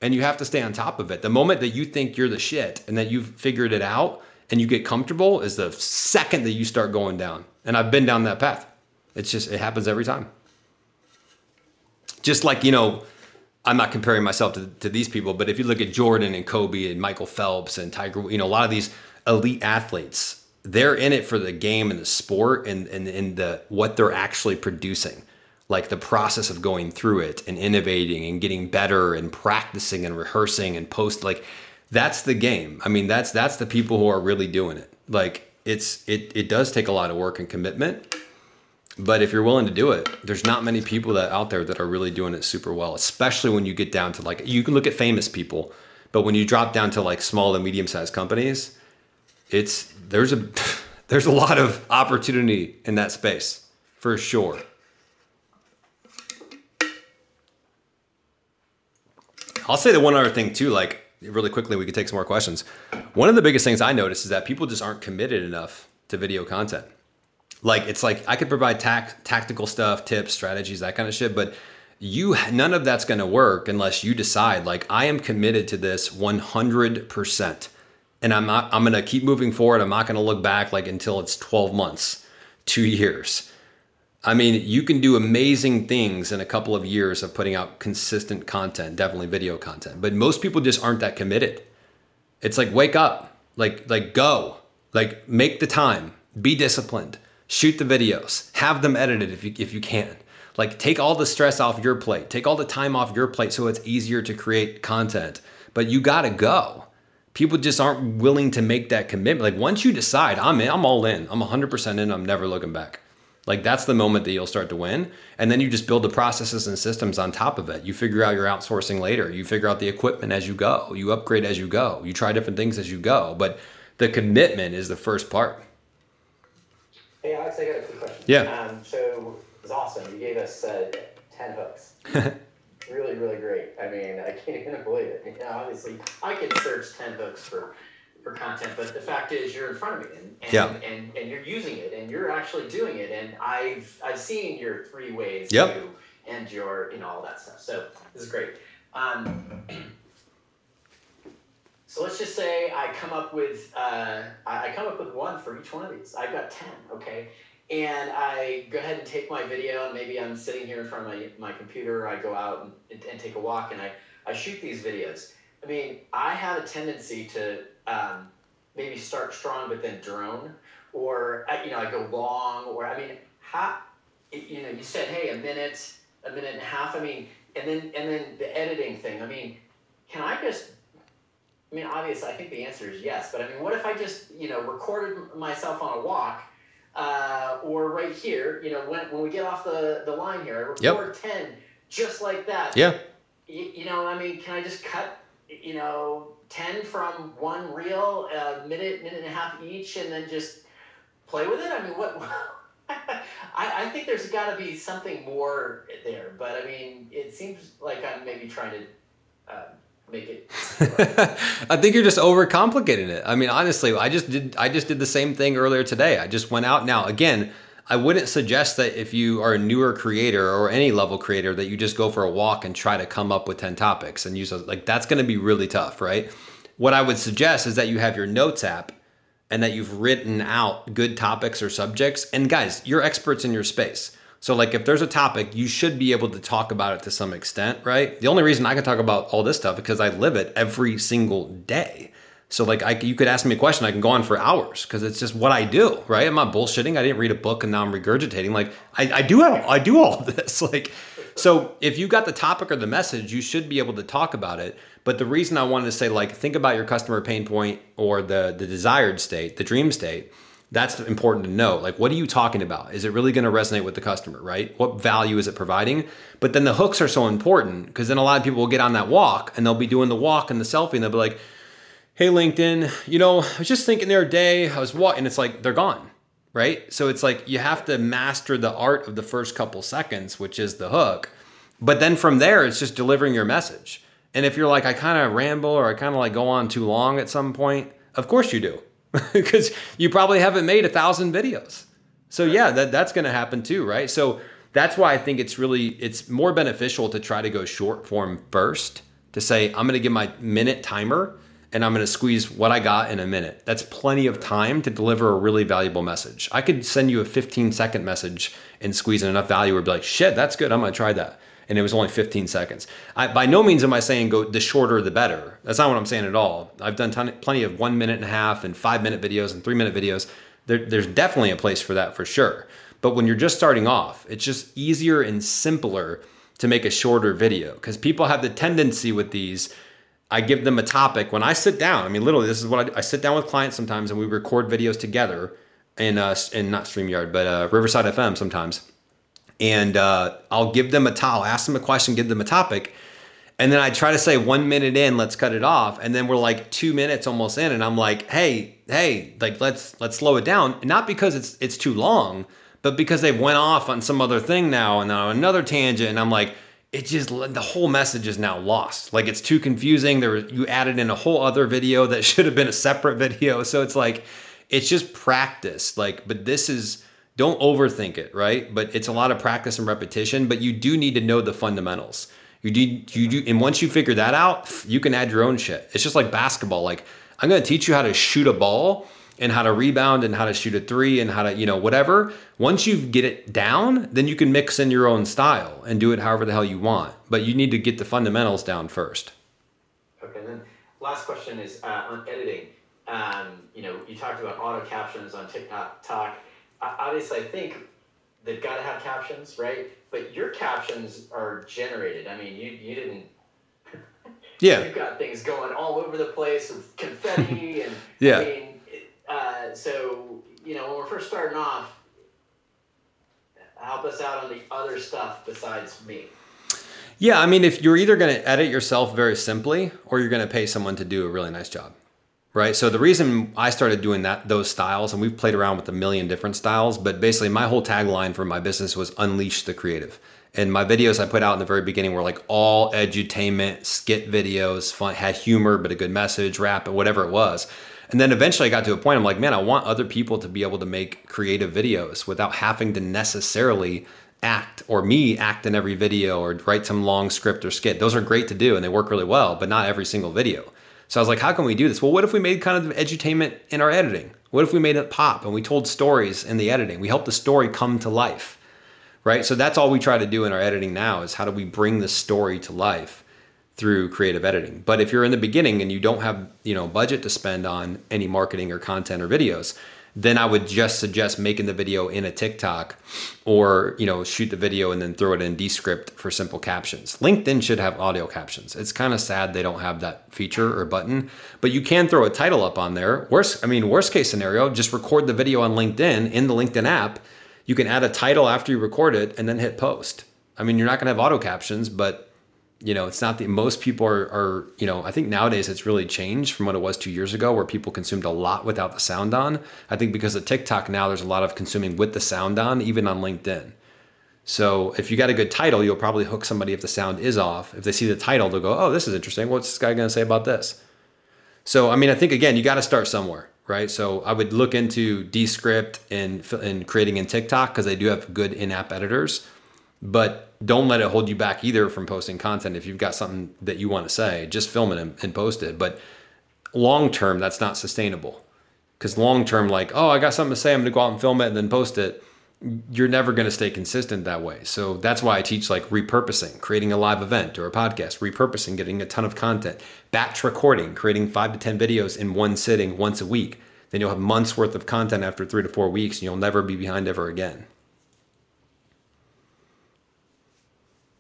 And you have to stay on top of it. The moment that you think you're the shit and that you've figured it out, and you get comfortable is the second that you start going down. And I've been down that path. It's just, it happens every time. Just like, you know, I'm not comparing myself to, to these people, but if you look at Jordan and Kobe and Michael Phelps and Tiger, you know, a lot of these elite athletes, they're in it for the game and the sport and, and, and the what they're actually producing like the process of going through it and innovating and getting better and practicing and rehearsing and post like that's the game. I mean, that's that's the people who are really doing it. Like it's it it does take a lot of work and commitment. But if you're willing to do it, there's not many people that out there that are really doing it super well, especially when you get down to like you can look at famous people, but when you drop down to like small and medium sized companies, it's there's a [laughs] there's a lot of opportunity in that space for sure. I'll say the one other thing too, like really quickly, we could take some more questions. One of the biggest things I notice is that people just aren't committed enough to video content. Like it's like I could provide tac- tactical stuff, tips, strategies, that kind of shit, but you none of that's going to work unless you decide like I am committed to this 100%. And I'm not I'm going to keep moving forward. I'm not going to look back like until it's 12 months, 2 years. I mean, you can do amazing things in a couple of years of putting out consistent content, definitely video content. But most people just aren't that committed. It's like wake up, like like go, like make the time, be disciplined, shoot the videos, have them edited if you if you can. Like take all the stress off your plate, take all the time off your plate so it's easier to create content. But you got to go. People just aren't willing to make that commitment. Like once you decide, I'm in, I'm all in. I'm 100% in. I'm never looking back. Like that's the moment that you'll start to win. And then you just build the processes and systems on top of it. You figure out your outsourcing later. You figure out the equipment as you go. You upgrade as you go. You try different things as you go. But the commitment is the first part. Hey Alex, I got a quick question. Yeah. Um, so it was awesome. You gave us uh, ten hooks. [laughs] really, really great. I mean, I can't [laughs] even believe it. You know, obviously, I can search ten books for for content, but the fact is you're in front of me and, and, yeah. and, and you're using it and you're actually doing it. And I've, I've seen your three ways yep. to and your, you know, all that stuff. So this is great. Um, [clears throat] so let's just say I come up with, uh, I come up with one for each one of these. I've got 10, okay? And I go ahead and take my video and maybe I'm sitting here in front of my, my computer, I go out and, and take a walk and I, I shoot these videos. I mean, I have a tendency to um, maybe start strong but then drone, or you know I go long, or I mean how you know you said hey a minute, a minute and a half. I mean, and then and then the editing thing. I mean, can I just I mean, obviously, I think the answer is yes. But I mean, what if I just, you know, recorded myself on a walk, uh, or right here, you know, when, when we get off the, the line here, I Yep. ten just like that. Yeah. You, you know, I mean, can I just cut, you know, ten from one reel, a minute, minute and a half each, and then just play with it? I mean, what? [laughs] I, I think there's got to be something more there, but I mean, it seems like I'm maybe trying to uh, make it. [laughs] I think you're just overcomplicating it. I mean, honestly, I just did I just did the same thing earlier today. I just went out now. Again, I wouldn't suggest that if you are a newer creator or any level creator that you just go for a walk and try to come up with 10 topics and use. Like that's going to be really tough, right? What I would suggest is that you have your notes app and that you've written out good topics or subjects. And guys, you're experts in your space. So like if there's a topic, you should be able to talk about it to some extent, right? The only reason I can talk about all this stuff because I live it every single day. So like I, you could ask me a question, I can go on for hours because it's just what I do, right? I'm not bullshitting. I didn't read a book and now I'm regurgitating. Like I, I do all, I do all [laughs] this. Like so if you got the topic or the message, you should be able to talk about it. But the reason I wanted to say like think about your customer pain point or the the desired state, the dream state. That's important to know. Like, what are you talking about? Is it really going to resonate with the customer, right? What value is it providing? But then the hooks are so important because then a lot of people will get on that walk and they'll be doing the walk and the selfie and they'll be like, hey, LinkedIn, you know, I was just thinking the other day, I was walking, and it's like they're gone, right? So it's like you have to master the art of the first couple seconds, which is the hook. But then from there, it's just delivering your message. And if you're like, I kind of ramble or I kind of like go on too long at some point, of course you do, [laughs] because you probably haven't made a thousand videos. So yeah, that, that's going to happen too, right? So that's why I think it's really it's more beneficial to try to go short form first to say I'm going to give my minute timer and I'm going to squeeze what I got in a minute. That's plenty of time to deliver a really valuable message. I could send you a 15 second message and squeeze in enough value or be like, shit, that's good. I'm going to try that. And it was only 15 seconds. I, by no means am I saying go the shorter the better. That's not what I'm saying at all. I've done ton, plenty of one minute and a half and five minute videos and three minute videos. There, there's definitely a place for that for sure. But when you're just starting off, it's just easier and simpler to make a shorter video because people have the tendency with these. I give them a topic when I sit down. I mean, literally, this is what I, I sit down with clients sometimes and we record videos together in, uh, in not StreamYard, but uh, Riverside FM sometimes. And uh, I'll give them a towel, ask them a question, give them a topic. And then I try to say one minute in, let's cut it off. And then we're like two minutes almost in, and I'm like, hey, hey, like let's let's slow it down. Not because it's it's too long, but because they went off on some other thing now and on another tangent. And I'm like, it just the whole message is now lost. Like it's too confusing. There was, you added in a whole other video that [laughs] should have been a separate video. So it's like it's just practice. Like, but this is don't overthink it, right? But it's a lot of practice and repetition. But you do need to know the fundamentals. You do, you do, and once you figure that out, you can add your own shit. It's just like basketball. Like I'm going to teach you how to shoot a ball and how to rebound and how to shoot a three and how to, you know, whatever. Once you get it down, then you can mix in your own style and do it however the hell you want. But you need to get the fundamentals down first. Okay, and then last question is uh, on editing. Um, you know, you talked about auto captions on TikTok. Talk. Obviously, I think they've got to have captions, right? But your captions are generated. I mean, you you didn't. [laughs] Yeah. You've got things going all over the place with confetti [laughs] and. Yeah. I mean, uh, so you know, when we're first starting off, help us out on the other stuff besides me. Yeah, I mean, if you're either going to edit yourself very simply or you're going to pay someone to do a really nice job, right? So the reason I started doing that those styles, and we've played around with a million different styles, but basically my whole tagline for my business was unleash the creative. And my videos I put out in the very beginning were like all edutainment, skit videos, fun, had humor but a good message, rap, whatever it was. And then eventually I got to a point I'm like, man, I want other people to be able to make creative videos without having to necessarily act or me act in every video or write some long script or skit. Those are great to do and they work really well, but not every single video. So I was like, how can we do this? Well, what if we made kind of edutainment in our editing? What if we made it pop and we told stories in the editing? We helped the story come to life, right? So that's all we try to do in our editing now is how do we bring the story to life through creative editing. But if you're in the beginning and you don't have, you know, budget to spend on any marketing or content or videos, then I would just suggest making the video in a TikTok or, you know, shoot the video and then throw it in Descript for simple captions. LinkedIn should have audio captions. It's kind of sad they don't have that feature or button, but you can throw a title up on there. Worst, I mean, worst case scenario, just record the video on LinkedIn in the LinkedIn app. You can add a title after you record it and then hit post. I mean, you're not going to have auto captions, but you know, it's not the most people are, are, you know, I think nowadays it's really changed from what it was two years ago where people consumed a lot without the sound on. I think because of TikTok now, there's a lot of consuming with the sound on, even on LinkedIn. So if you got a good title, you'll probably hook somebody if the sound is off. If they see the title, they'll go, oh, this is interesting. What's this guy going to say about this? So, I mean, I think again, you got to start somewhere, right? So I would look into Descript and, and creating in TikTok because they do have good in app editors but don't let it hold you back either from posting content. If you've got something that you want to say, just film it and, and post it. But long term, that's not sustainable. Because long term, like, oh, I got something to say, I'm going to go out and film it and then post it. You're never going to stay consistent that way. So that's why I teach like repurposing, creating a live event or a podcast, repurposing, getting a ton of content, batch recording, creating five to 10 videos in one sitting once a week. Then you'll have months worth of content after three to four weeks and you'll never be behind ever again.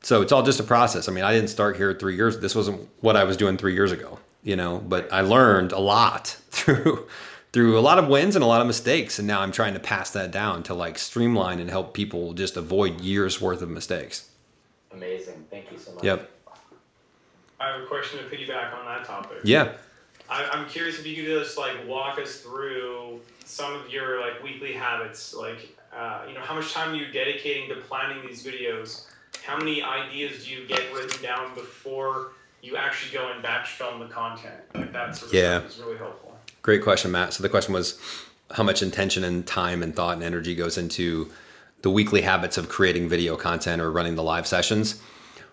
So it's all just a process. I mean, I didn't start here three years. This wasn't what I was doing three years ago, you know. But I learned a lot [laughs] through through a lot of wins and a lot of mistakes, and now I'm trying to pass that down to like streamline and help people just avoid years worth of mistakes. Amazing. Thank you so much. Yep. I have a question to piggyback on that topic. Yeah. I, I'm curious if you could just like walk us through some of your like weekly habits, like uh, you know how much time are you dedicating to planning these videos how many ideas do you get written down before you actually go and batch film the content? Like that sort of yeah. stuff is really helpful. Great question, Matt. So the question was how much intention and time and thought and energy goes into the weekly habits of creating video content or running the live sessions.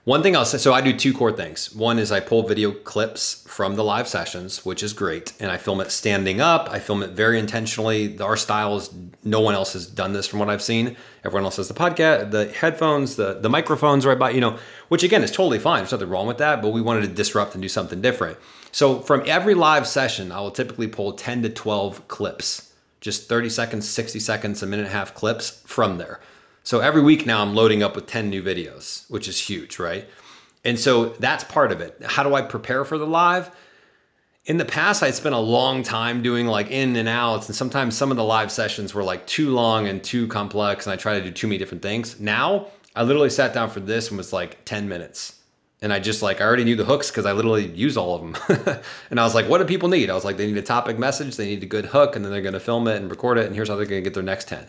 One thing I'll say, so I do two core things. One is I pull video clips from the live sessions, which is great, and I film it standing up. I film it very intentionally. Our style is no one else has done this from what I've seen. Everyone else has the podcast, the headphones, the the microphones right by, you know, which again is totally fine. There's nothing wrong with that, but we wanted to disrupt and do something different. So from every live session, I will typically pull 10 to 12 clips, just 30 seconds, 60 seconds, a minute and a half clips from there. So every week now I'm loading up with 10 new videos, which is huge, right? And so that's part of it. How do I prepare for the live? In the past, I'd spent a long time doing like in and outs, and sometimes some of the live sessions were like too long and too complex, and I tried to do too many different things. Now, I literally sat down for this and was like 10 minutes. And I just like, I already knew the hooks because I literally use all of them. [laughs] and I was like, what do people need? I was like, they need a topic message, they need a good hook, and then they're going to film it and record it, and here's how they're going to get their next 10.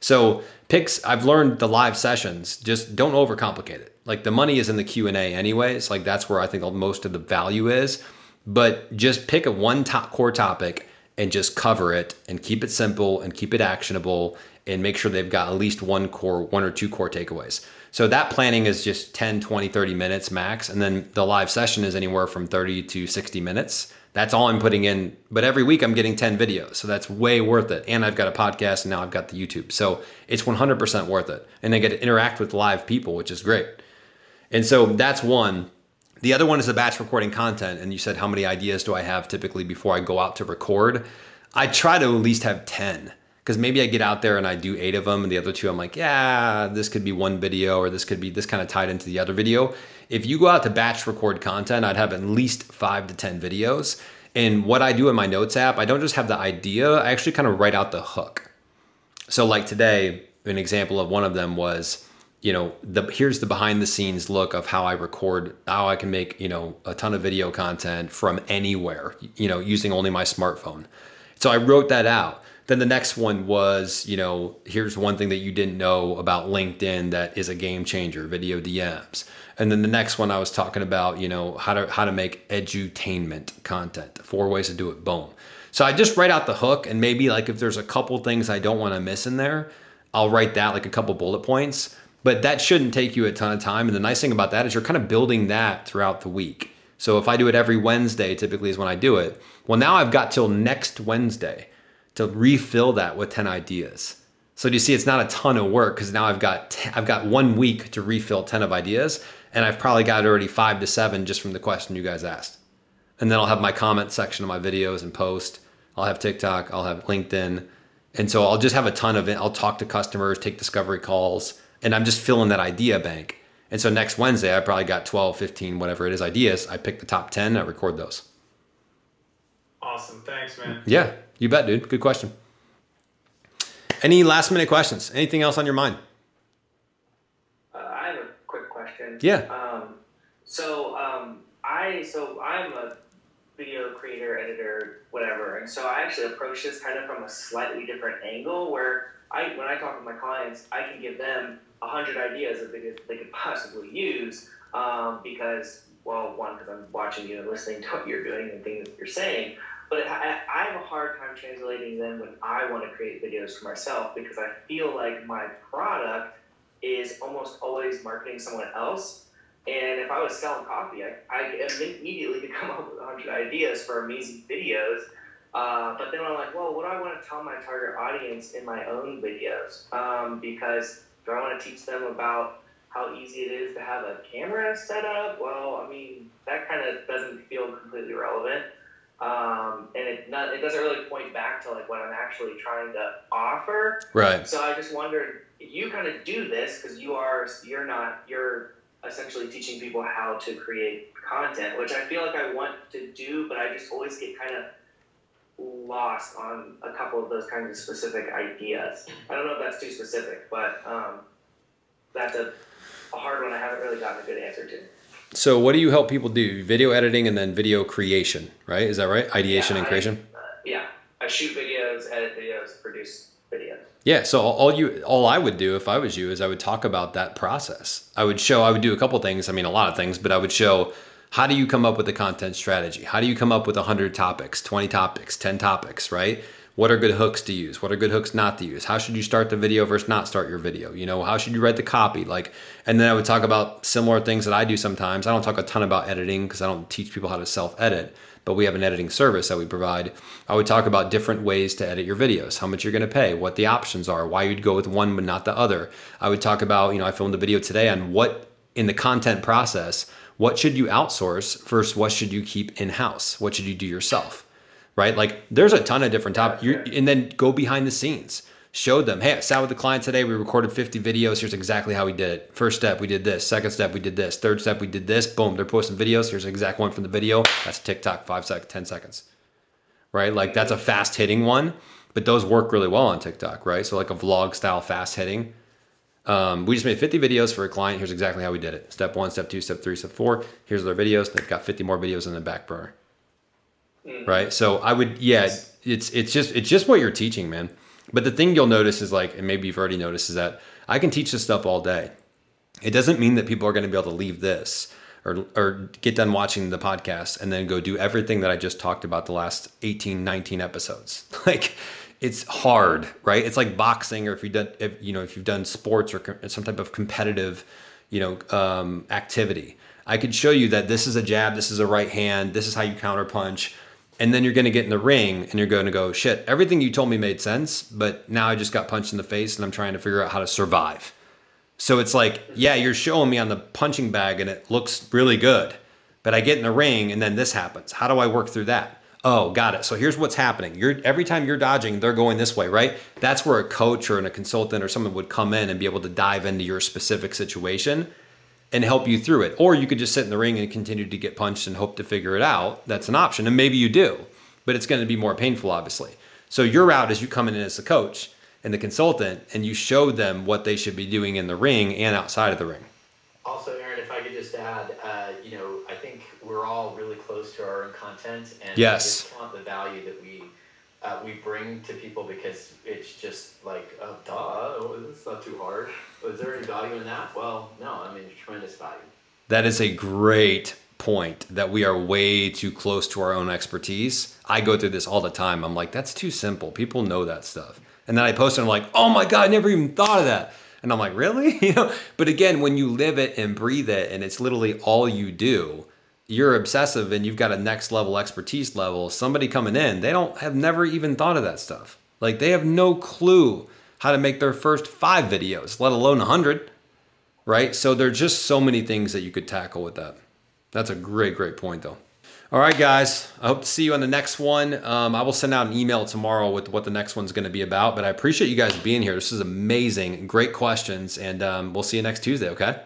So picks, I've learned the live sessions, just don't overcomplicate it. Like the money is in the Q&A anyways. Like that's where I think most of the value is. But just pick a one top core topic and just cover it and keep it simple and keep it actionable and make sure they've got at least one core, one or two core takeaways. So that planning is just 10, 20, 30 minutes max. And then the live session is anywhere from 30 to 60 minutes. That's all I'm putting in. But every week I'm getting 10 videos. So that's way worth it. And I've got a podcast and now I've got the YouTube. So it's 100% worth it. And I get to interact with live people, which is great. And so that's one. The other one is the batch recording content. And you said, how many ideas do I have typically before I go out to record? I try to at least have 10 because maybe I get out there and I do eight of them, and the other two I'm like, yeah, this could be one video, or this could be this kind of tied into the other video. If you go out to batch record content, I'd have at least five to 10 videos. And what I do in my notes app, I don't just have the idea, I actually kind of write out the hook. So, like today, an example of one of them was, you know, the here's the behind the scenes look of how I record, how I can make, you know, a ton of video content from anywhere, you know, using only my smartphone. So I wrote that out. Then the next one was, you know, here's one thing that you didn't know about LinkedIn that is a game changer, video DMs. And then the next one I was talking about, you know, how to how to make edutainment content, four ways to do it. Boom. So I just write out the hook and maybe like if there's a couple things I don't want to miss in there, I'll write that like a couple bullet points. But that shouldn't take you a ton of time. And the nice thing about that is you're kind of building that throughout the week. So if I do it every Wednesday, typically is when I do it. Well, now I've got till next Wednesday to refill that with 10 ideas. So do you see it's not a ton of work because now I've got i I've got one week to refill 10 of ideas and I've probably got already five to seven just from the question you guys asked. And then I'll have my comment section of my videos and post. I'll have TikTok, I'll have LinkedIn. And so I'll just have a ton of it. I'll talk to customers, take discovery calls, and I'm just filling that idea bank. And so next Wednesday, I probably got 12, 15, whatever it is, ideas. I pick the top 10, I record those. Awesome. Thanks, man. Yeah, you bet, dude. Good question. Any last minute questions? Anything else on your mind? Uh, I have a quick question. Yeah. Um, so um, I so I'm a video creator, editor, whatever, and so I actually approach this kind of from a slightly different angle. Where I when I talk with my clients, I can give them a hundred ideas that they could, they could [laughs] possibly use um, because well, one because I'm watching you and listening to what you're doing and things that you're saying. But I, I have a hard time translating them when I want to create videos for myself because I feel like my product is almost always marketing someone else. And if I was selling coffee, I, I immediately could [laughs] come up with 100 ideas for amazing videos. Uh, but then I'm like, well, what do I want to tell my target audience in my own videos? Um, because do I want to teach them about how easy it is to have a camera set up? Well, I mean, that kind of doesn't feel completely relevant um, and it not, it doesn't really point back to like what I'm actually trying to offer. Right. So I just wondered, you kind of do this because you are you're not you're essentially teaching people how to create content, which I feel like I want to do, but I just always get kind of lost on a couple of those kinds of specific ideas. I don't know if that's too specific, but um, that's a, a hard one I haven't really gotten a good answer to. So what do you help people do? Video editing and then video creation, right? Is that right? Ideation Yeah, and I- creation. uh, yeah, I shoot videos, edit videos, produce videos. Yeah. So all you, all I would do if I was you is I would talk about that process. I would show, I would do a couple things. I mean, a lot of things, but I would show how do you come up with a content strategy? How do you come up with 100 topics, 20 topics, 10 topics, right? What are good hooks to use? What are good hooks not to use? How should you start the video versus not start your video? You know, how should you write the copy? Like, and then I would talk about similar things that I do sometimes. I don't talk a ton about editing because I don't teach people how to self edit, but we have an editing service that we provide. I would talk about different ways to edit your videos, how much you're going to pay, what the options are, why you'd go with one but not the other. I would talk about, you know, I filmed a video today on what in the content process, what should you outsource versus what should you keep in house? What should you do yourself? Right? Like there's a ton of different topics. And then go behind the scenes. Show them, hey, I sat with the client today. We recorded 50 videos. Here's exactly how we did it. First step, we did this. Second step, we did this. Third step, we did this. Boom, they're posting videos. Here's the exact one from the video. That's TikTok, five seconds, 10 seconds. Right? Like that's a fast hitting one, but those work really well on TikTok, right? So like a vlog style fast hitting. Um, we just made 50 videos for a client. Here's exactly how we did it. Step one, step two, step three, step four. Here's their videos. They've got 50 more videos in the back burner. Right. So I would, yeah, it's it's just it's just what you're teaching, man. But the thing you'll notice is like, and maybe you've already noticed, is that I can teach this stuff all day. It doesn't mean that people are going to be able to leave this or or get done watching the podcast and then go do everything that I just talked about the last 18, 19 episodes. [laughs] Like it's hard, right? It's like boxing or if you've done if you know if you've done sports or com- some type of competitive, you know, um, activity. I could show you that this is a jab, this is a right hand, this is how you counter punch. And then you're going to get in the ring and you're going to go, shit, everything you told me made sense, but now I just got punched in the face and I'm trying to figure out how to survive. So it's like, yeah, you're showing me on the punching bag and it looks really good, but I get in the ring and then this happens. How do I work through that? Oh, got it. So here's what's happening. You're every time you're dodging, they're going this way, right? That's where a coach or a consultant or someone would come in and be able to dive into your specific situation and help you through it. Or you could just sit in the ring and continue to get punched and hope to figure it out. That's an option. And maybe you do, but it's going to be more painful, obviously. So your route is you come in as a coach and the consultant and you show them what they should be doing in the ring and outside of the ring. Also, Aaron, if I could just add, uh, you know, I think we're all really close to our own content, and Yes. want the value that we uh, we bring to people because it's just like, oh, duh, oh, it's not too hard. Is there any value in that? Well, no, I mean, tremendous value. That is a great point that we are way too close to our own expertise. I go through this all the time. I'm like, that's too simple. People know that stuff. And then I post it and I'm like, oh my God, I never even thought of that. And I'm like, really? [laughs] You know, but again, when you live it and breathe it and it's literally all you do, you're obsessive and you've got a next level expertise level. Somebody coming in, they don't have never even thought of that stuff. Like they have no clue how to make their first five videos, let alone a 100, right? So there's just so many things that you could tackle with that. That's a great, great point, though. All right, guys. I hope to see you on the next one. Um, I will send out an email tomorrow with what the next one's going to be about. But I appreciate you guys being here. This is amazing. Great questions. And um, we'll see you next Tuesday, okay?